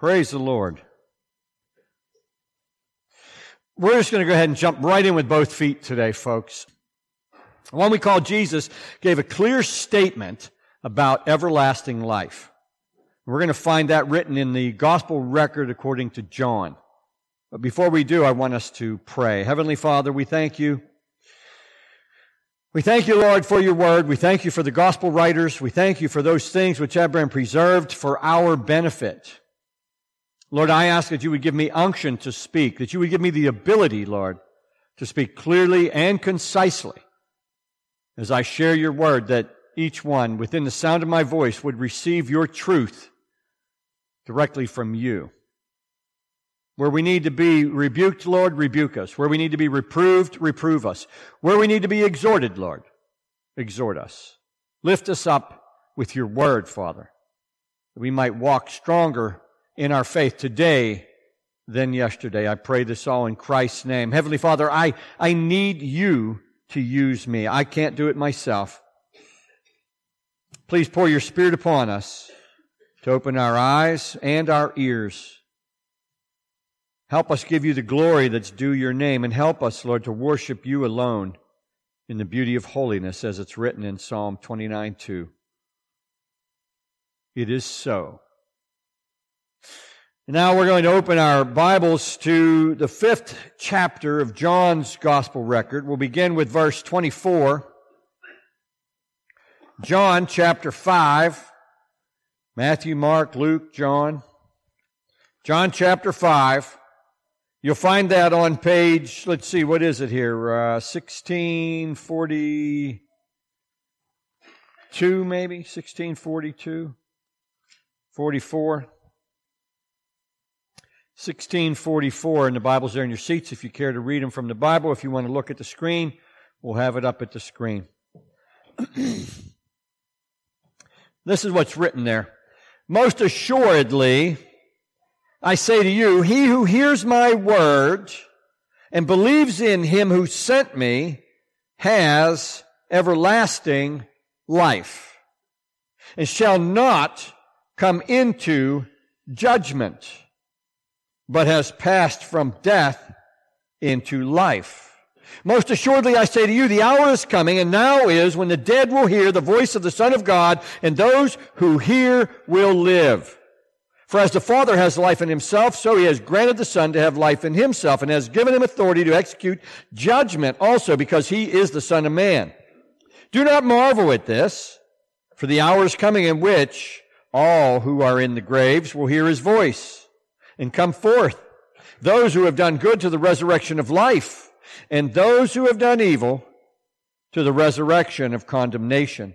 Praise the Lord. We're just going to go ahead and jump right in with both feet today, folks. The one we call Jesus gave a clear statement about everlasting life. We're going to find that written in the gospel record according to John. But before we do, I want us to pray. Heavenly Father, we thank you. We thank you, Lord, for your word. We thank you for the gospel writers. We thank you for those things which have been preserved for our benefit. Lord, I ask that you would give me unction to speak, that you would give me the ability, Lord, to speak clearly and concisely as I share your word, that each one within the sound of my voice would receive your truth directly from you. Where we need to be rebuked, Lord, rebuke us. Where we need to be reproved, reprove us. Where we need to be exhorted, Lord, exhort us. Lift us up with your word, Father, that we might walk stronger in our faith today than yesterday. I pray this all in Christ's name. Heavenly Father, I, I need you to use me. I can't do it myself. Please pour your Spirit upon us to open our eyes and our ears Help us give you the glory that's due your name, and help us, Lord, to worship you alone in the beauty of holiness, as it's written in Psalm 29 2. It is so. Now we're going to open our Bibles to the fifth chapter of John's Gospel record. We'll begin with verse 24. John chapter 5. Matthew, Mark, Luke, John. John chapter 5. You'll find that on page, let's see, what is it here? Uh, 1642, maybe? 1642? 44? 1644, and the Bible's there in your seats if you care to read them from the Bible. If you want to look at the screen, we'll have it up at the screen. this is what's written there. Most assuredly, I say to you, he who hears my word and believes in him who sent me has everlasting life and shall not come into judgment, but has passed from death into life. Most assuredly, I say to you, the hour is coming, and now is when the dead will hear the voice of the Son of God, and those who hear will live. For as the Father has life in himself, so he has granted the Son to have life in himself and has given him authority to execute judgment also because he is the Son of Man. Do not marvel at this, for the hour is coming in which all who are in the graves will hear his voice and come forth. Those who have done good to the resurrection of life and those who have done evil to the resurrection of condemnation.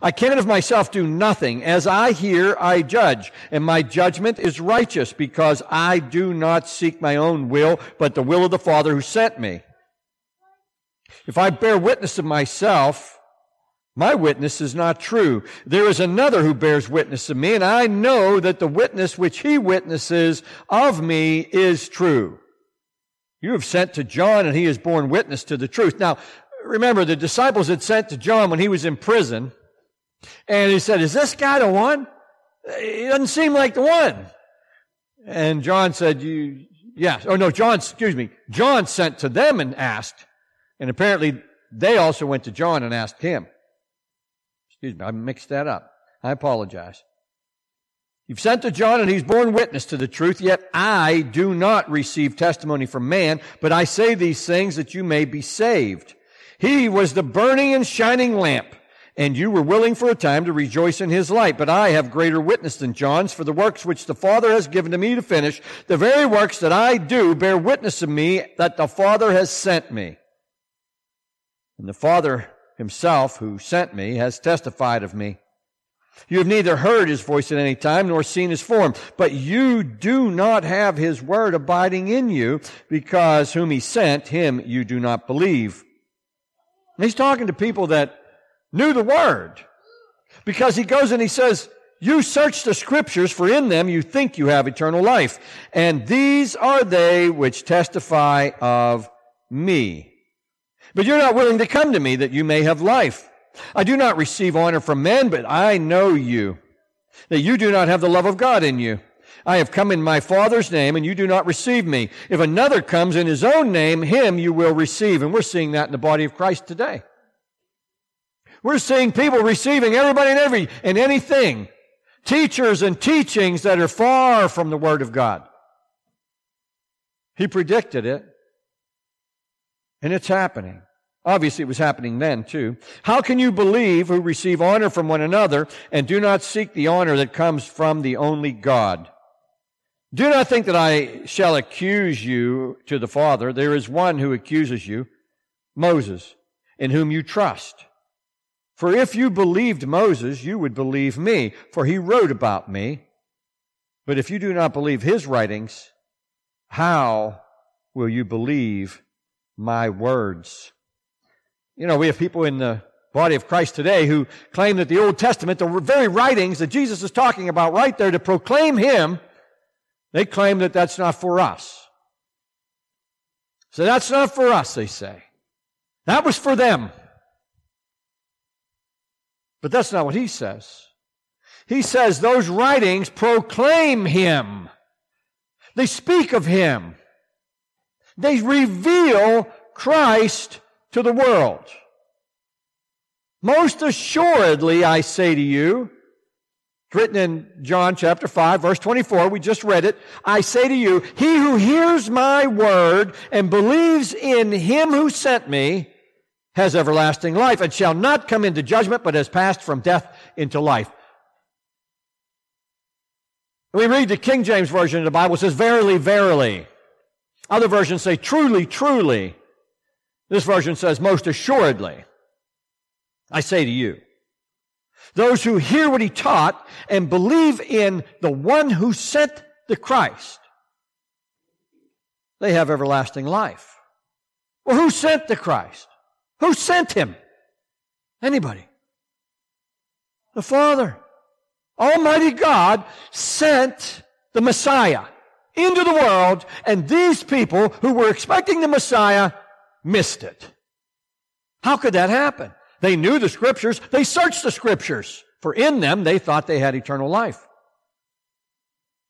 I can of myself do nothing. As I hear, I judge, and my judgment is righteous because I do not seek my own will, but the will of the Father who sent me. If I bear witness of myself, my witness is not true. There is another who bears witness of me, and I know that the witness which he witnesses of me is true. You have sent to John, and he has borne witness to the truth. Now, remember, the disciples had sent to John when he was in prison. And he said, Is this guy the one? He doesn't seem like the one. And John said, You, yes. Oh no, John, excuse me. John sent to them and asked. And apparently they also went to John and asked him. Excuse me, I mixed that up. I apologize. You've sent to John and he's borne witness to the truth, yet I do not receive testimony from man, but I say these things that you may be saved. He was the burning and shining lamp and you were willing for a time to rejoice in his light. But I have greater witness than John's, for the works which the Father has given to me to finish, the very works that I do bear witness of me that the Father has sent me. And the Father himself, who sent me, has testified of me. You have neither heard his voice at any time nor seen his form, but you do not have his word abiding in you, because whom he sent, him you do not believe. And he's talking to people that knew the word. Because he goes and he says, you search the scriptures, for in them you think you have eternal life. And these are they which testify of me. But you're not willing to come to me that you may have life. I do not receive honor from men, but I know you, that you do not have the love of God in you. I have come in my Father's name and you do not receive me. If another comes in his own name, him you will receive. And we're seeing that in the body of Christ today. We're seeing people receiving everybody and every and anything. Teachers and teachings that are far from the Word of God. He predicted it. And it's happening. Obviously, it was happening then too. How can you believe who receive honor from one another and do not seek the honor that comes from the only God? Do not think that I shall accuse you to the Father. There is one who accuses you, Moses, in whom you trust. For if you believed Moses, you would believe me, for he wrote about me. But if you do not believe his writings, how will you believe my words? You know, we have people in the body of Christ today who claim that the Old Testament, the very writings that Jesus is talking about right there to proclaim Him, they claim that that's not for us. So that's not for us, they say. That was for them. But that's not what he says. He says those writings proclaim Him. They speak of Him. They reveal Christ to the world. Most assuredly, I say to you, it's written in John chapter 5, verse 24, we just read it. I say to you, he who hears my word and believes in him who sent me has everlasting life and shall not come into judgment, but has passed from death into life. We read the King James Version of the Bible says, verily, verily. Other versions say, truly, truly. This version says, most assuredly. I say to you, those who hear what he taught and believe in the one who sent the Christ, they have everlasting life. Well, who sent the Christ? Who sent him? Anybody. The Father. Almighty God sent the Messiah into the world, and these people who were expecting the Messiah missed it. How could that happen? They knew the scriptures. They searched the scriptures, for in them they thought they had eternal life.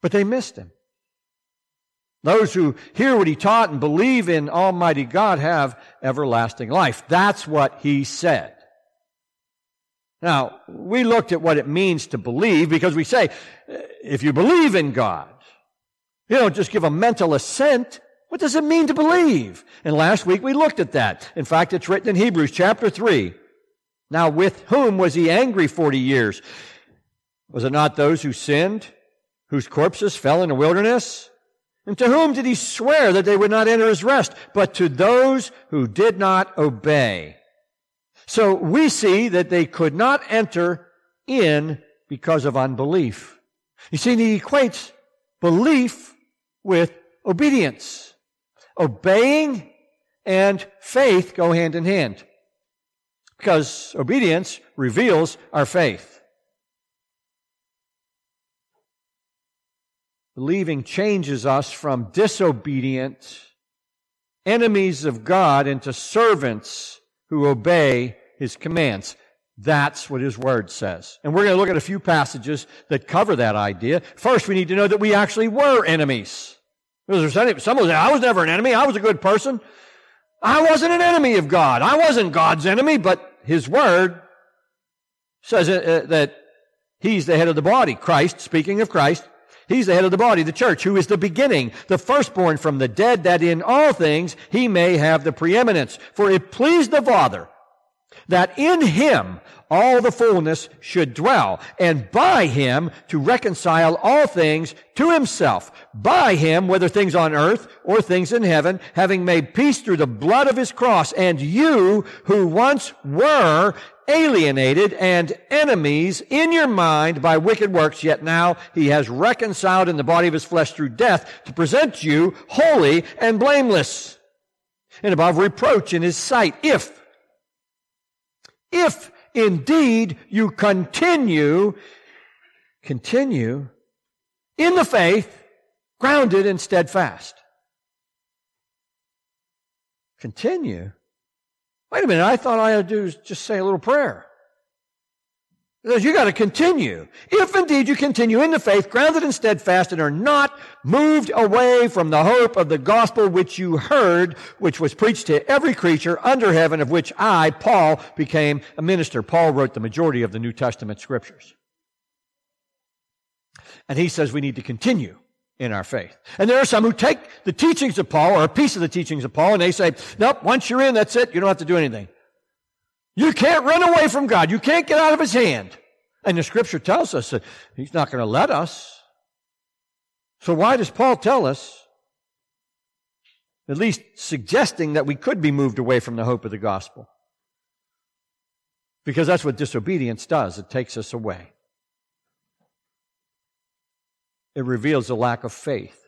But they missed him. Those who hear what he taught and believe in Almighty God have everlasting life. That's what he said. Now, we looked at what it means to believe because we say, if you believe in God, you don't just give a mental assent. What does it mean to believe? And last week we looked at that. In fact, it's written in Hebrews chapter 3. Now, with whom was he angry 40 years? Was it not those who sinned, whose corpses fell in the wilderness? And to whom did he swear that they would not enter his rest? But to those who did not obey. So we see that they could not enter in because of unbelief. You see, he equates belief with obedience. Obeying and faith go hand in hand. Because obedience reveals our faith. Believing changes us from disobedient enemies of God into servants who obey his commands. That's what his word says. And we're going to look at a few passages that cover that idea. First, we need to know that we actually were enemies. Some say, I was never an enemy. I was a good person. I wasn't an enemy of God. I wasn't God's enemy, but his word says uh, uh, that he's the head of the body. Christ, speaking of Christ, He's the head of the body, the church, who is the beginning, the firstborn from the dead, that in all things he may have the preeminence. For it pleased the Father that in him all the fullness should dwell, and by him to reconcile all things to himself. By him, whether things on earth or things in heaven, having made peace through the blood of his cross, and you who once were alienated and enemies in your mind by wicked works, yet now he has reconciled in the body of his flesh through death to present you holy and blameless and above reproach in his sight. If, if indeed you continue, continue in the faith, grounded and steadfast. Continue. Wait a minute, I thought I had to do just say a little prayer. You got to continue. If indeed you continue in the faith, grounded and steadfast, and are not moved away from the hope of the gospel which you heard, which was preached to every creature under heaven, of which I, Paul, became a minister. Paul wrote the majority of the New Testament scriptures. And he says we need to continue in our faith. And there are some who take the teachings of Paul or a piece of the teachings of Paul and they say, nope, once you're in, that's it. You don't have to do anything. You can't run away from God. You can't get out of His hand. And the scripture tells us that He's not going to let us. So why does Paul tell us, at least suggesting that we could be moved away from the hope of the gospel? Because that's what disobedience does. It takes us away. It reveals a lack of faith.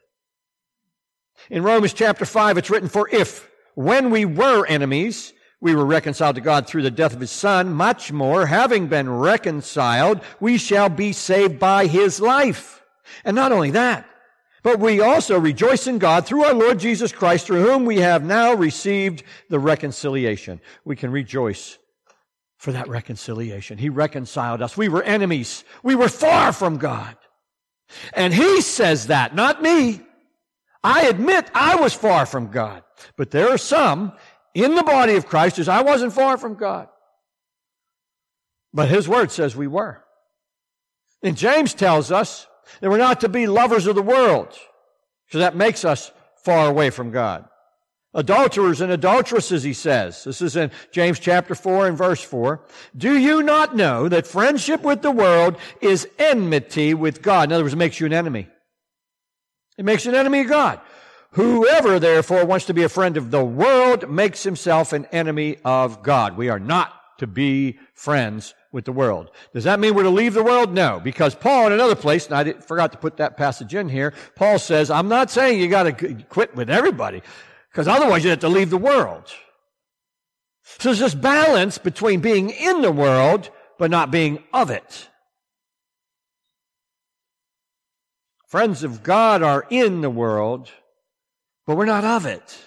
In Romans chapter 5, it's written, For if, when we were enemies, we were reconciled to God through the death of his son. Much more, having been reconciled, we shall be saved by his life. And not only that, but we also rejoice in God through our Lord Jesus Christ, through whom we have now received the reconciliation. We can rejoice for that reconciliation. He reconciled us. We were enemies. We were far from God. And he says that, not me. I admit I was far from God. But there are some in the body of Christ as I wasn't far from God. But his word says we were. And James tells us that we're not to be lovers of the world. So that makes us far away from God. Adulterers and adulteresses, he says. This is in James chapter 4 and verse 4. Do you not know that friendship with the world is enmity with God? In other words, it makes you an enemy. It makes you an enemy of God. Whoever therefore wants to be a friend of the world makes himself an enemy of God. We are not to be friends with the world. Does that mean we're to leave the world? No, because Paul in another place, and I forgot to put that passage in here, Paul says, I'm not saying you got to quit with everybody, because otherwise you have to leave the world. So there's this balance between being in the world, but not being of it. Friends of God are in the world, but we're not of it.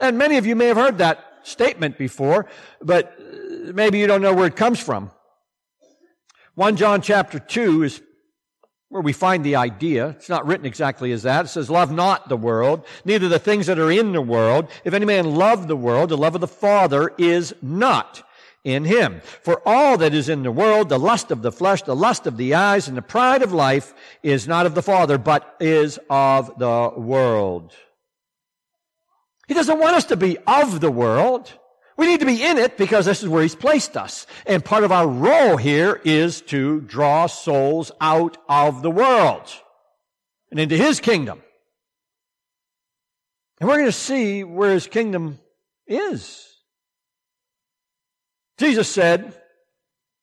And many of you may have heard that statement before, but uh, maybe you don't know where it comes from. 1 John chapter 2 is where we find the idea. It's not written exactly as that. It says, love not the world, neither the things that are in the world. If any man love the world, the love of the Father is not in him. For all that is in the world, the lust of the flesh, the lust of the eyes, and the pride of life is not of the Father, but is of the world. He doesn't want us to be of the world. We need to be in it because this is where He's placed us. And part of our role here is to draw souls out of the world and into His kingdom. And we're going to see where His kingdom is. Jesus said,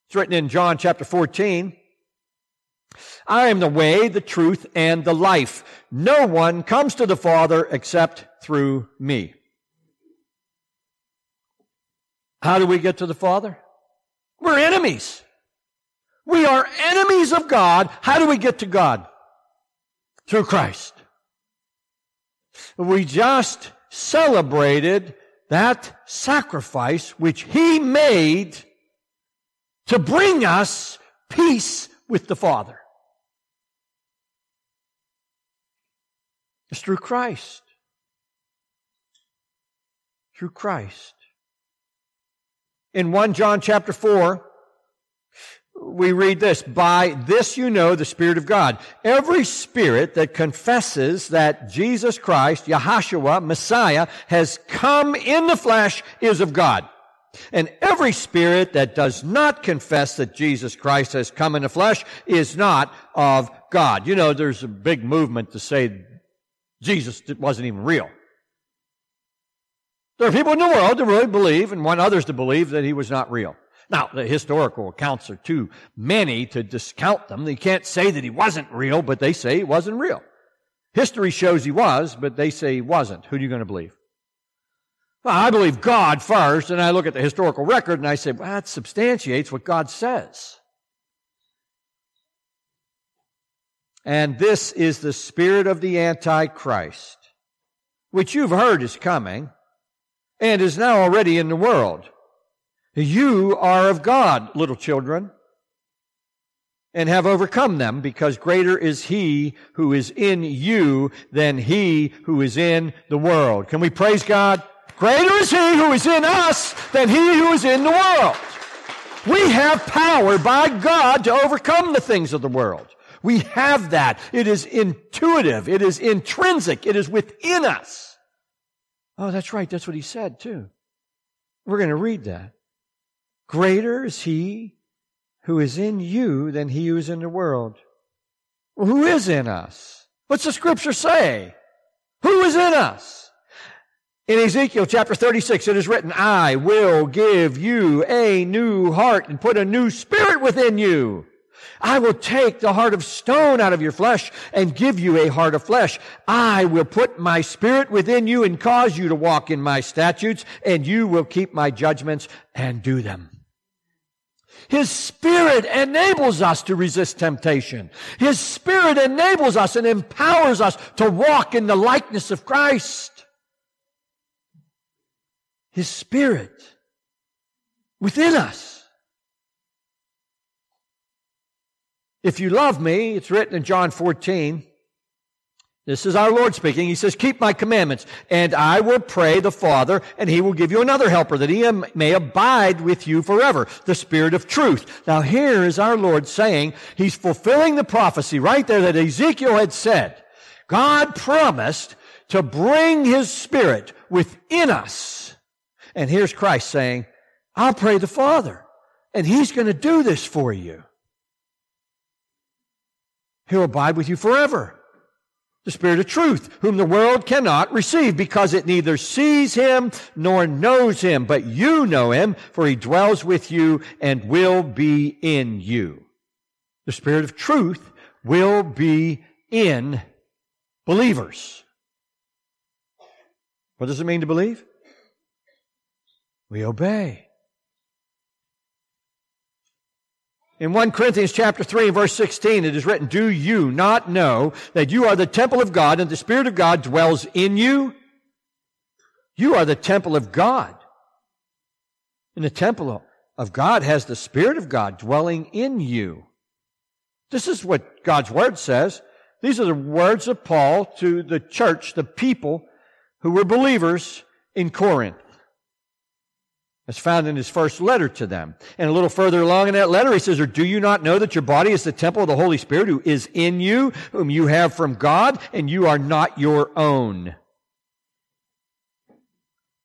it's written in John chapter 14, I am the way, the truth, and the life. No one comes to the Father except through me. How do we get to the Father? We're enemies. We are enemies of God. How do we get to God? Through Christ. We just celebrated that sacrifice which He made to bring us peace with the Father. It's through Christ. Through Christ. In 1 John chapter 4, we read this, by this you know the Spirit of God. Every spirit that confesses that Jesus Christ, Yahshua, Messiah, has come in the flesh is of God. And every spirit that does not confess that Jesus Christ has come in the flesh is not of God. You know, there's a big movement to say Jesus wasn't even real. There are people in the world that really believe and want others to believe that he was not real. Now, the historical accounts are too many to discount them. They can't say that he wasn't real, but they say he wasn't real. History shows he was, but they say he wasn't. Who are you going to believe? Well, I believe God first, and I look at the historical record and I say, well, that substantiates what God says. And this is the spirit of the Antichrist, which you've heard is coming and is now already in the world. You are of God, little children, and have overcome them because greater is he who is in you than he who is in the world. Can we praise God? Greater is he who is in us than he who is in the world. We have power by God to overcome the things of the world. We have that. It is intuitive. It is intrinsic. It is within us. Oh, that's right. That's what he said too. We're going to read that. Greater is he who is in you than he who is in the world. Well, who is in us? What's the scripture say? Who is in us? In Ezekiel chapter 36, it is written, I will give you a new heart and put a new spirit within you. I will take the heart of stone out of your flesh and give you a heart of flesh. I will put my spirit within you and cause you to walk in my statutes and you will keep my judgments and do them. His Spirit enables us to resist temptation. His Spirit enables us and empowers us to walk in the likeness of Christ. His Spirit within us. If you love me, it's written in John 14, this is our Lord speaking. He says, keep my commandments and I will pray the Father and he will give you another helper that he may abide with you forever. The Spirit of truth. Now here is our Lord saying, he's fulfilling the prophecy right there that Ezekiel had said. God promised to bring his Spirit within us. And here's Christ saying, I'll pray the Father and he's going to do this for you. He'll abide with you forever the Spirit of truth, whom the world cannot receive because it neither sees him nor knows him. But you know him, for he dwells with you and will be in you. The Spirit of truth will be in believers. What does it mean to believe? We obey. In 1 Corinthians chapter 3 and verse 16, it is written, Do you not know that you are the temple of God and the Spirit of God dwells in you? You are the temple of God. And the temple of God has the Spirit of God dwelling in you. This is what God's Word says. These are the words of Paul to the church, the people who were believers in Corinth. It's found in his first letter to them. And a little further along in that letter, he says, Or do you not know that your body is the temple of the Holy Spirit who is in you, whom you have from God, and you are not your own?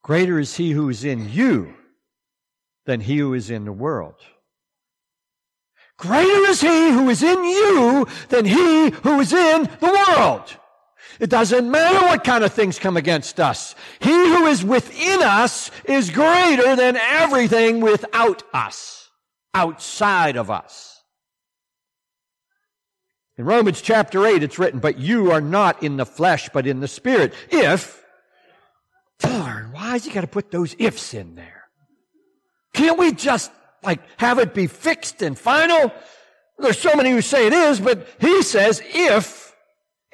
Greater is he who is in you than he who is in the world. Greater is he who is in you than he who is in the world. It doesn't matter what kind of things come against us. He who is within us is greater than everything without us, outside of us. In Romans chapter 8, it's written, But you are not in the flesh, but in the spirit. If, darn, why has he got to put those ifs in there? Can't we just, like, have it be fixed and final? There's so many who say it is, but he says, if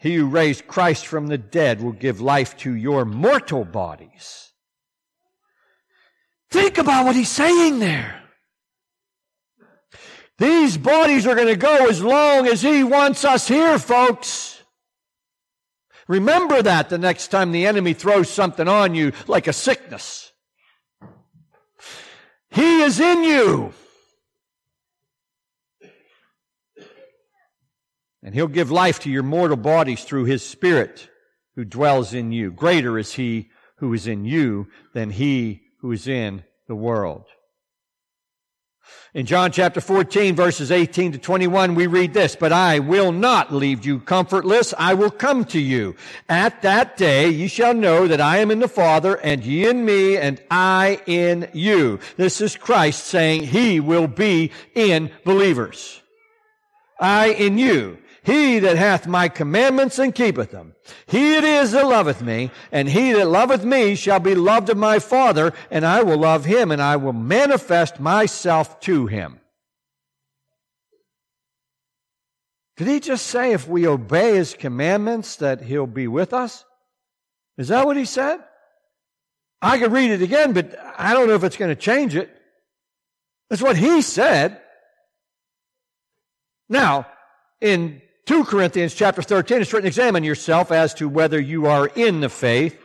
He who raised Christ from the dead will give life to your mortal bodies. Think about what he's saying there. These bodies are going to go as long as he wants us here, folks. Remember that the next time the enemy throws something on you like a sickness. He is in you. And he'll give life to your mortal bodies through his spirit who dwells in you. Greater is he who is in you than he who is in the world. In John chapter 14 verses 18 to 21 we read this, but I will not leave you comfortless. I will come to you. At that day ye shall know that I am in the Father and ye in me and I in you. This is Christ saying he will be in believers. I in you. He that hath my commandments and keepeth them. He it is that loveth me, and he that loveth me shall be loved of my Father, and I will love him, and I will manifest myself to him. Did he just say if we obey his commandments that he'll be with us? Is that what he said? I could read it again, but I don't know if it's going to change it. That's what he said. Now, in 2 Corinthians chapter 13, it's written, examine yourself as to whether you are in the faith.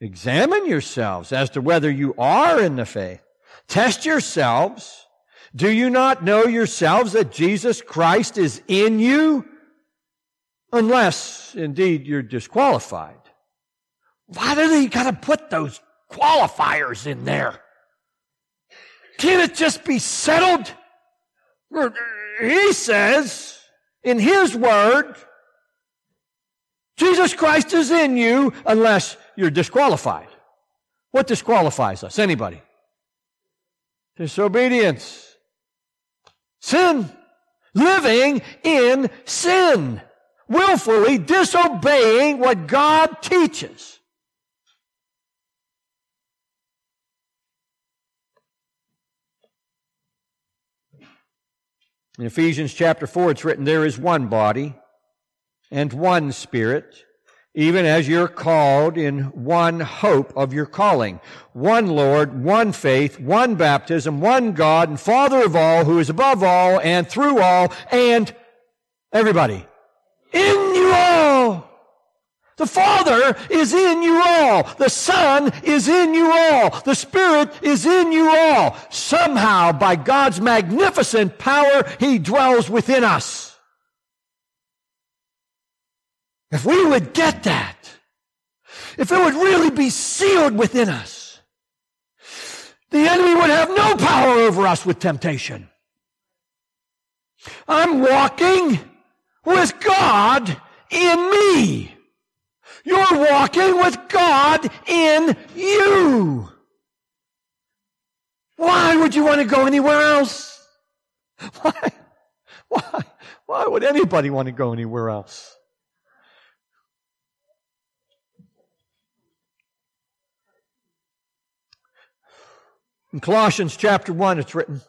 Examine yourselves as to whether you are in the faith. Test yourselves. Do you not know yourselves that Jesus Christ is in you? Unless, indeed, you're disqualified. Why do they gotta put those qualifiers in there? Can't it just be settled? He says in His Word, Jesus Christ is in you unless you're disqualified. What disqualifies us? Anybody? Disobedience. Sin. Living in sin. Willfully disobeying what God teaches. In Ephesians chapter 4, it's written, There is one body and one spirit, even as you're called in one hope of your calling. One Lord, one faith, one baptism, one God and Father of all, who is above all and through all and everybody. In. The Father is in you all. The Son is in you all. The Spirit is in you all. Somehow, by God's magnificent power, He dwells within us. If we would get that, if it would really be sealed within us, the enemy would have no power over us with temptation. I'm walking with God in me. You're walking with God in you. Why would you want to go anywhere else? Why? Why? Why would anybody want to go anywhere else? In Colossians chapter 1, it's written,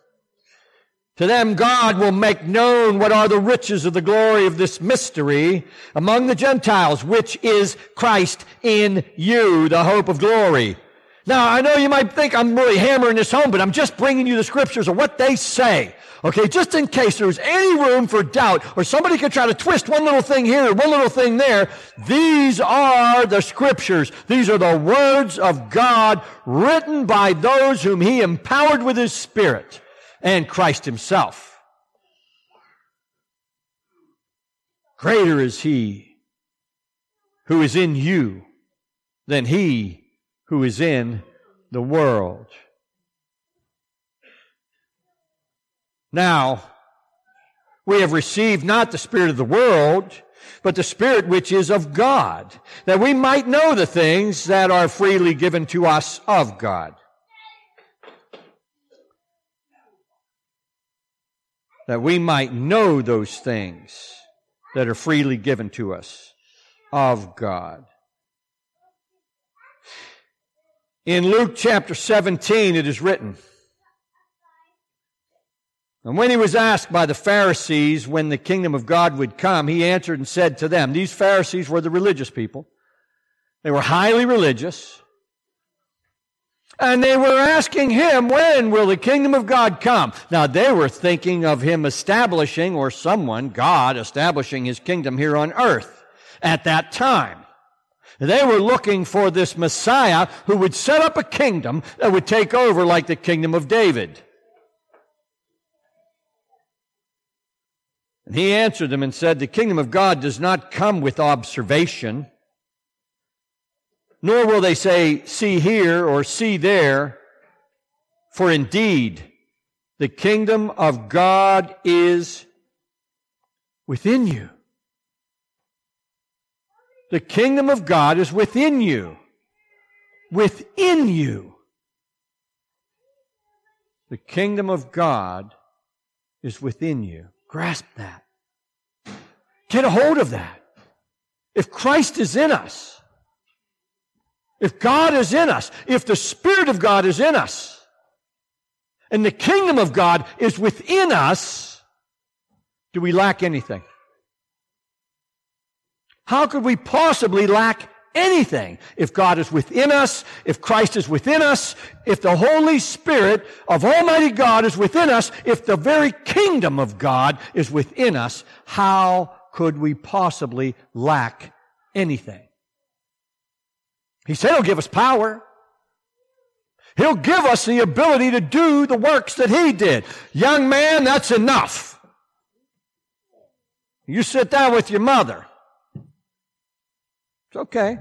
to them God will make known what are the riches of the glory of this mystery among the Gentiles, which is Christ in you, the hope of glory. Now, I know you might think I'm really hammering this home, but I'm just bringing you the scriptures of what they say. Okay, just in case there's any room for doubt or somebody could try to twist one little thing here, one little thing there, these are the scriptures. These are the words of God written by those whom He empowered with His Spirit and Christ himself. Greater is he who is in you than he who is in the world. Now, we have received not the Spirit of the world, but the Spirit which is of God, that we might know the things that are freely given to us of God. That we might know those things that are freely given to us of God. In Luke chapter 17, it is written, and when he was asked by the Pharisees when the kingdom of God would come, he answered and said to them, these Pharisees were the religious people. They were highly religious. And they were asking him, when will the kingdom of God come? Now they were thinking of him establishing, or someone, God, establishing his kingdom here on earth at that time. They were looking for this Messiah who would set up a kingdom that would take over like the kingdom of David. And he answered them and said, The kingdom of God does not come with observation nor will they say, see here or see there, for indeed the kingdom of God is within you. The kingdom of God is within you. Within you. The kingdom of God is within you. Grasp that. Get a hold of that. If Christ is in us, if God is in us, if the Spirit of God is in us, and the kingdom of God is within us, do we lack anything? How could we possibly lack anything if God is within us, if Christ is within us, if the Holy Spirit of Almighty God is within us, if the very kingdom of God is within us? How could we possibly lack anything? He said He'll give us power. He'll give us the ability to do the works that He did. Young man, that's enough. You sit down with your mother. It's okay.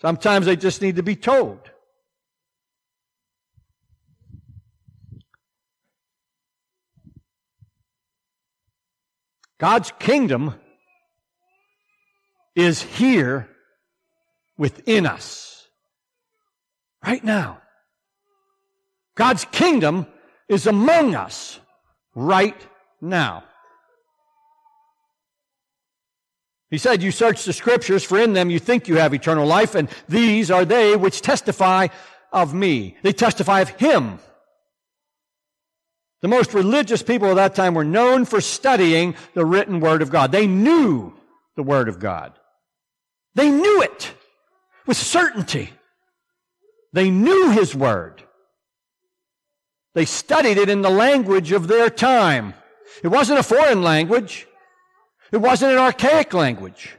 Sometimes they just need to be told. God's kingdom is here within us right now. God's kingdom is among us right now. He said, You search the scriptures, for in them you think you have eternal life, and these are they which testify of me. They testify of Him. The most religious people of that time were known for studying the written Word of God. They knew the Word of God. They knew it with certainty. They knew His Word. They studied it in the language of their time. It wasn't a foreign language. It wasn't an archaic language.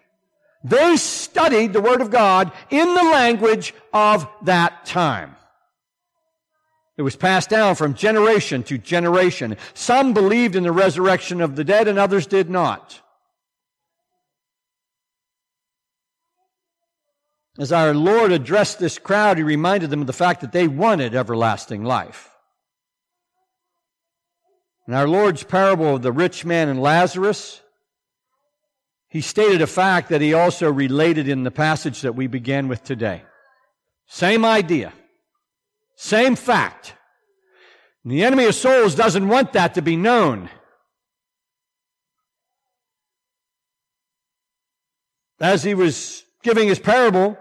They studied the Word of God in the language of that time. It was passed down from generation to generation. Some believed in the resurrection of the dead and others did not. As our Lord addressed this crowd, He reminded them of the fact that they wanted everlasting life. In our Lord's parable of the rich man and Lazarus, he stated a fact that he also related in the passage that we began with today. Same idea. Same fact. And the enemy of souls doesn't want that to be known. As he was giving his parable,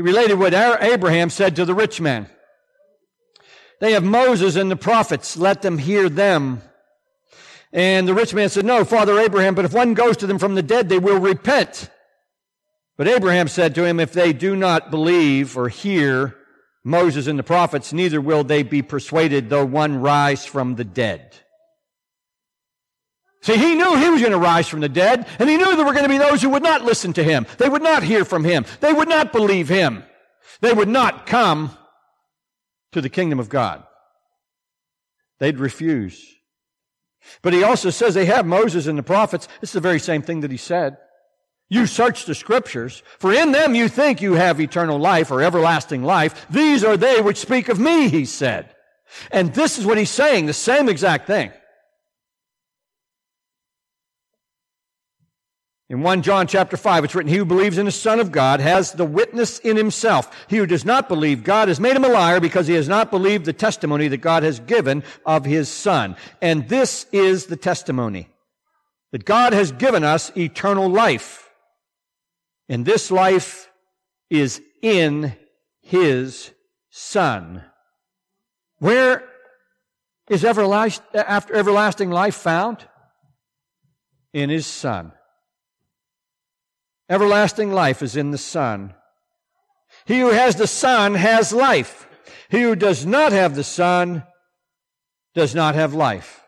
he related what Abraham said to the rich man. They have Moses and the prophets. Let them hear them. And the rich man said, No, Father Abraham, but if one goes to them from the dead, they will repent. But Abraham said to him, If they do not believe or hear Moses and the prophets, neither will they be persuaded, though one rise from the dead. See, he knew he was going to rise from the dead, and he knew there were going to be those who would not listen to him. They would not hear from him. They would not believe him. They would not come to the kingdom of God. They'd refuse. But he also says they have Moses and the prophets. It's the very same thing that he said. You search the scriptures, for in them you think you have eternal life or everlasting life. These are they which speak of me, he said. And this is what he's saying, the same exact thing. In 1 John chapter 5, it's written, He who believes in the Son of God has the witness in himself. He who does not believe God has made him a liar because he has not believed the testimony that God has given of his Son. And this is the testimony that God has given us eternal life. And this life is in his Son. Where is everlasting life found? In his Son. Everlasting life is in the Son. He who has the Son has life. He who does not have the Son does not have life.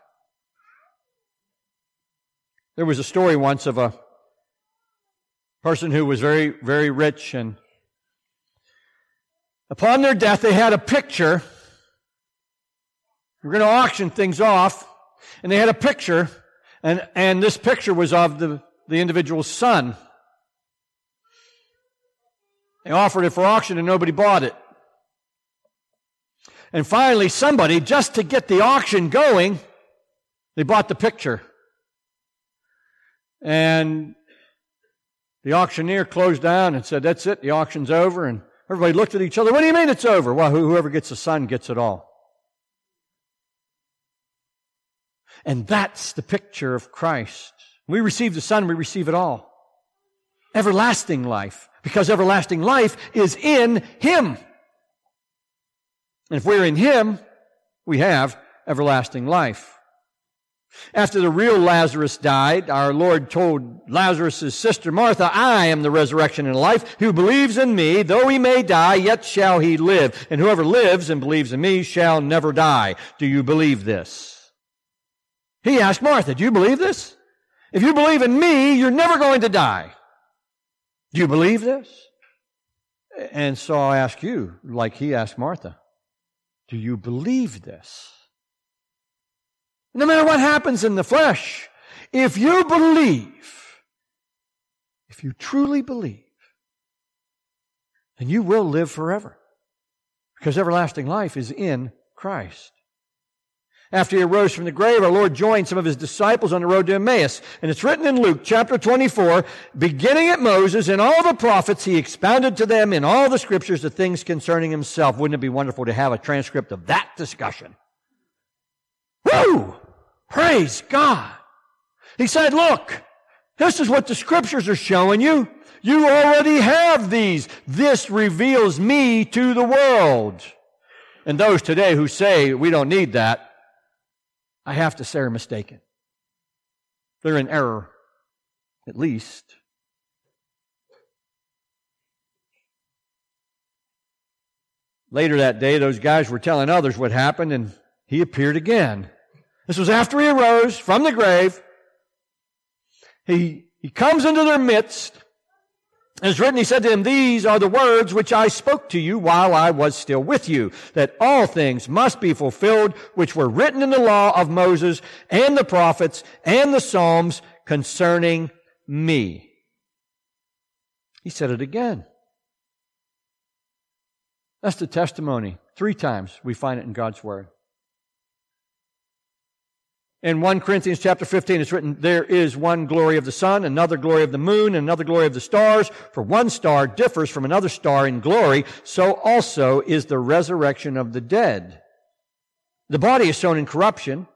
There was a story once of a person who was very, very rich and upon their death they had a picture. We're going to auction things off and they had a picture and, and this picture was of the, the individual's son. They offered it for auction and nobody bought it. And finally, somebody, just to get the auction going, they bought the picture. And the auctioneer closed down and said, That's it, the auction's over. And everybody looked at each other. What do you mean it's over? Well, whoever gets the son gets it all. And that's the picture of Christ. We receive the Son, we receive it all. Everlasting life. Because everlasting life is in Him. And if we're in Him, we have everlasting life. After the real Lazarus died, our Lord told Lazarus' sister Martha, I am the resurrection and life. Who believes in me, though he may die, yet shall he live. And whoever lives and believes in me shall never die. Do you believe this? He asked Martha, do you believe this? If you believe in me, you're never going to die. Do you believe this? And so I ask you, like he asked Martha, do you believe this? No matter what happens in the flesh, if you believe, if you truly believe, then you will live forever. Because everlasting life is in Christ. After he arose from the grave, our Lord joined some of his disciples on the road to Emmaus. And it's written in Luke chapter 24, beginning at Moses and all the prophets, he expounded to them in all the scriptures the things concerning himself. Wouldn't it be wonderful to have a transcript of that discussion? Woo! Praise God. He said, look, this is what the scriptures are showing you. You already have these. This reveals me to the world. And those today who say we don't need that, I have to say are mistaken. They're in error, at least. Later that day, those guys were telling others what happened, and he appeared again. This was after he arose from the grave. He, he comes into their midst. As written, he said to him, These are the words which I spoke to you while I was still with you, that all things must be fulfilled which were written in the law of Moses and the prophets and the Psalms concerning me. He said it again. That's the testimony. Three times we find it in God's Word. In 1 Corinthians chapter 15, it's written, there is one glory of the sun, another glory of the moon, and another glory of the stars. For one star differs from another star in glory, so also is the resurrection of the dead. The body is sown in corruption.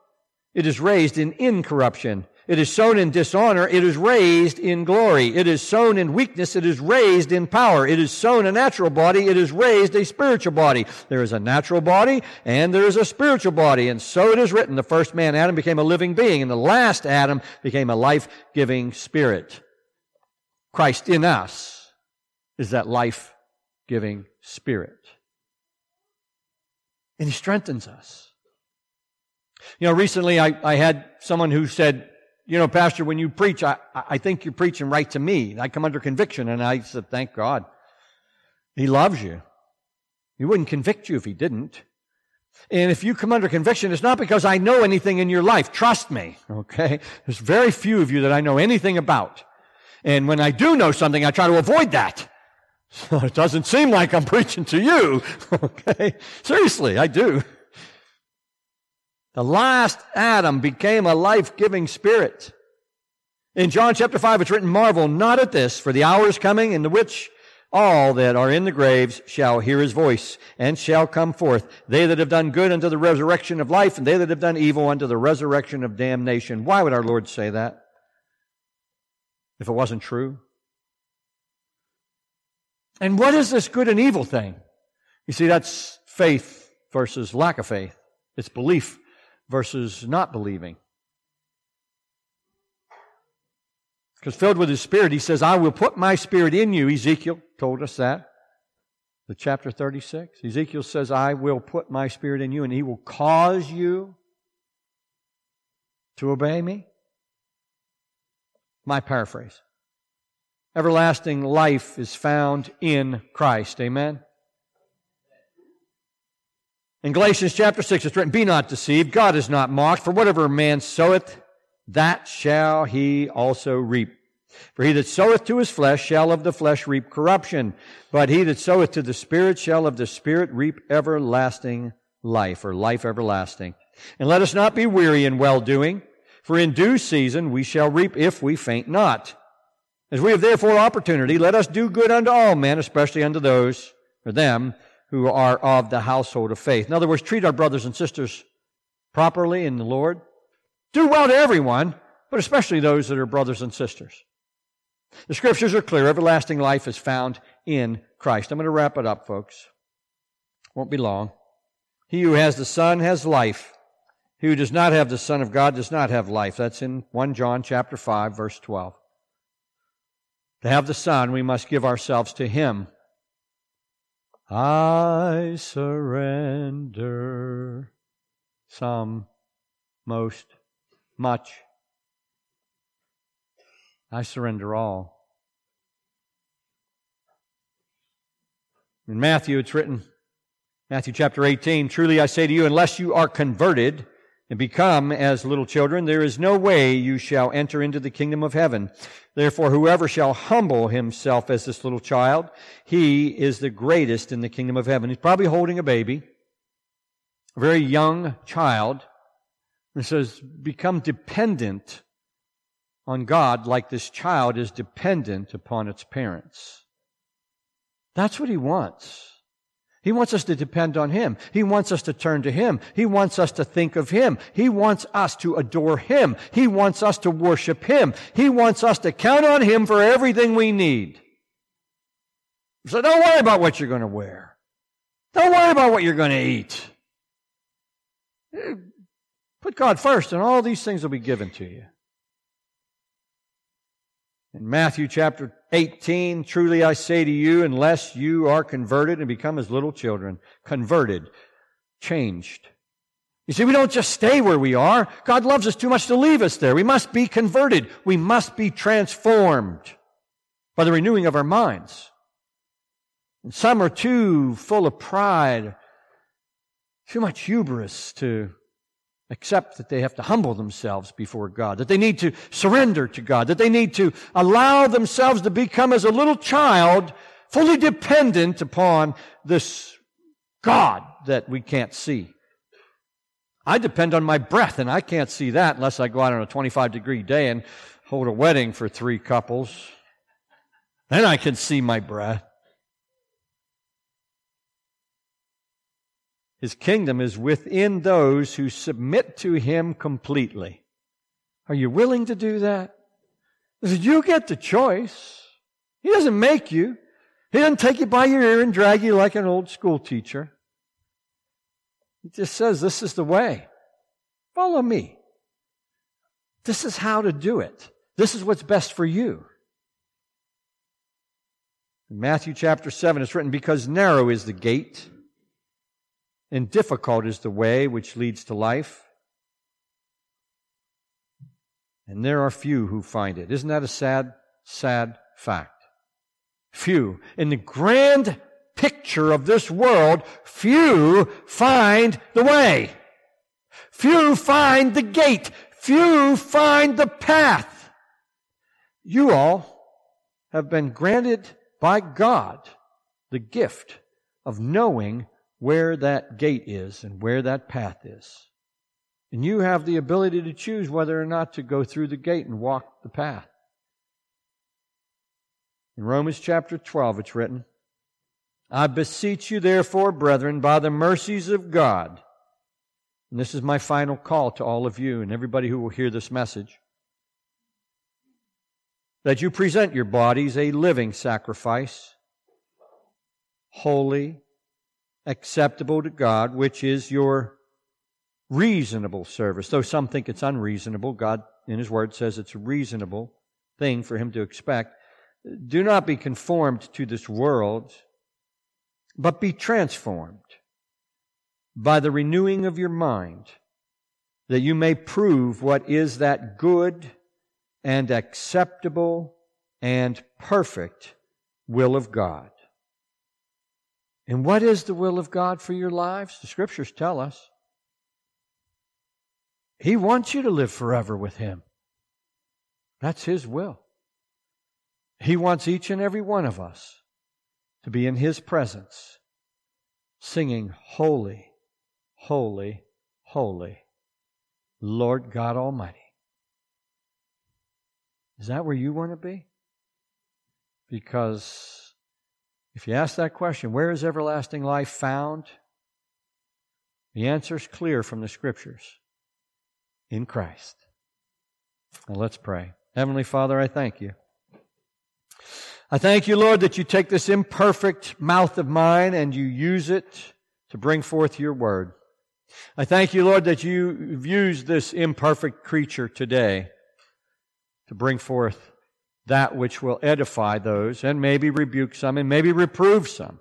It is raised in incorruption. It is sown in dishonor. It is raised in glory. It is sown in weakness. It is raised in power. It is sown a natural body. It is raised a spiritual body. There is a natural body and there is a spiritual body. And so it is written. The first man, Adam, became a living being and the last Adam became a life-giving spirit. Christ in us is that life-giving spirit. And he strengthens us. You know, recently I, I had someone who said, you know, Pastor, when you preach, I, I think you're preaching right to me. I come under conviction. And I said, thank God. He loves you. He wouldn't convict you if he didn't. And if you come under conviction, it's not because I know anything in your life. Trust me. Okay. There's very few of you that I know anything about. And when I do know something, I try to avoid that. So it doesn't seem like I'm preaching to you. Okay. Seriously, I do. The last Adam became a life-giving spirit. In John chapter 5, it's written, Marvel not at this, for the hour is coming in the which all that are in the graves shall hear his voice and shall come forth. They that have done good unto the resurrection of life, and they that have done evil unto the resurrection of damnation. Why would our Lord say that? If it wasn't true? And what is this good and evil thing? You see, that's faith versus lack of faith. It's belief versus not believing. Because filled with his spirit, he says, I will put my spirit in you. Ezekiel told us that. The chapter 36. Ezekiel says, I will put my spirit in you and he will cause you to obey me. My paraphrase. Everlasting life is found in Christ. Amen. In Galatians chapter 6, it's written, Be not deceived. God is not mocked. For whatever a man soweth, that shall he also reap. For he that soweth to his flesh shall of the flesh reap corruption, but he that soweth to the Spirit shall of the Spirit reap everlasting life, or life everlasting. And let us not be weary in well doing, for in due season we shall reap if we faint not. As we have therefore opportunity, let us do good unto all men, especially unto those, or them, who are of the household of faith. In other words, treat our brothers and sisters properly in the Lord. Do well to everyone, but especially those that are brothers and sisters. The scriptures are clear. Everlasting life is found in Christ. I'm going to wrap it up, folks. Won't be long. He who has the Son has life. He who does not have the Son of God does not have life. That's in 1 John chapter 5, verse 12. To have the Son, we must give ourselves to Him. I surrender some, most, much. I surrender all. In Matthew, it's written, Matthew chapter 18, truly I say to you, unless you are converted and become as little children, there is no way you shall enter into the kingdom of heaven. Therefore, whoever shall humble himself as this little child, he is the greatest in the kingdom of heaven. He's probably holding a baby, a very young child. And says, become dependent on God like this child is dependent upon its parents. That's what he wants. He wants us to depend on Him. He wants us to turn to Him. He wants us to think of Him. He wants us to adore Him. He wants us to worship Him. He wants us to count on Him for everything we need. So don't worry about what you're going to wear. Don't worry about what you're going to eat. Put God first and all these things will be given to you. In Matthew chapter 18, truly I say to you, unless you are converted and become as little children, converted, changed. You see, we don't just stay where we are. God loves us too much to leave us there. We must be converted. We must be transformed by the renewing of our minds. And some are too full of pride, too much hubris to Accept that they have to humble themselves before God, that they need to surrender to God, that they need to allow themselves to become as a little child, fully dependent upon this God that we can't see. I depend on my breath, and I can't see that unless I go out on a 25 degree day and hold a wedding for three couples. Then I can see my breath. His kingdom is within those who submit to Him completely. Are you willing to do that? You get the choice. He doesn't make you. He doesn't take you by your ear and drag you like an old school teacher. He just says, this is the way. Follow me. This is how to do it. This is what's best for you. In Matthew chapter 7, it's written, because narrow is the gate and difficult is the way which leads to life. And there are few who find it. Isn't that a sad, sad fact? Few. In the grand picture of this world, few find the way. Few find the gate. Few find the path. You all have been granted by God the gift of knowing where that gate is and where that path is. And you have the ability to choose whether or not to go through the gate and walk the path. In Romans chapter 12, it's written, I beseech you, therefore, brethren, by the mercies of God, and this is my final call to all of you and everybody who will hear this message, that you present your bodies a living sacrifice, holy, acceptable to God, which is your reasonable service. Though some think it's unreasonable, God in His Word says it's a reasonable thing for Him to expect. Do not be conformed to this world, but be transformed by the renewing of your mind, that you may prove what is that good and acceptable and perfect will of God. And what is the will of God for your lives? The scriptures tell us. He wants you to live forever with Him. That's His will. He wants each and every one of us to be in His presence, singing, Holy, Holy, Holy, Lord God Almighty. Is that where you want to be? Because if you ask that question, where is everlasting life found? The answer is clear from the scriptures in Christ. Let's pray. Heavenly Father, I thank you. I thank you, Lord, that you take this imperfect mouth of mine and you use it to bring forth your word. I thank you, Lord, that you've used this imperfect creature today to bring forth that which will edify those and maybe rebuke some and maybe reprove some,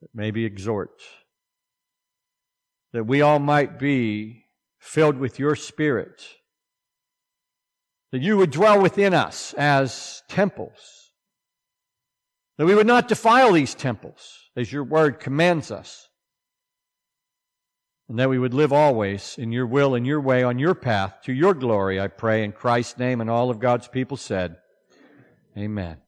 but maybe exhort. That we all might be filled with your Spirit. That you would dwell within us as temples. That we would not defile these temples as your word commands us and that we would live always in your will and your way on your path to your glory, I pray in Christ's name. And all of God's people said, Amen.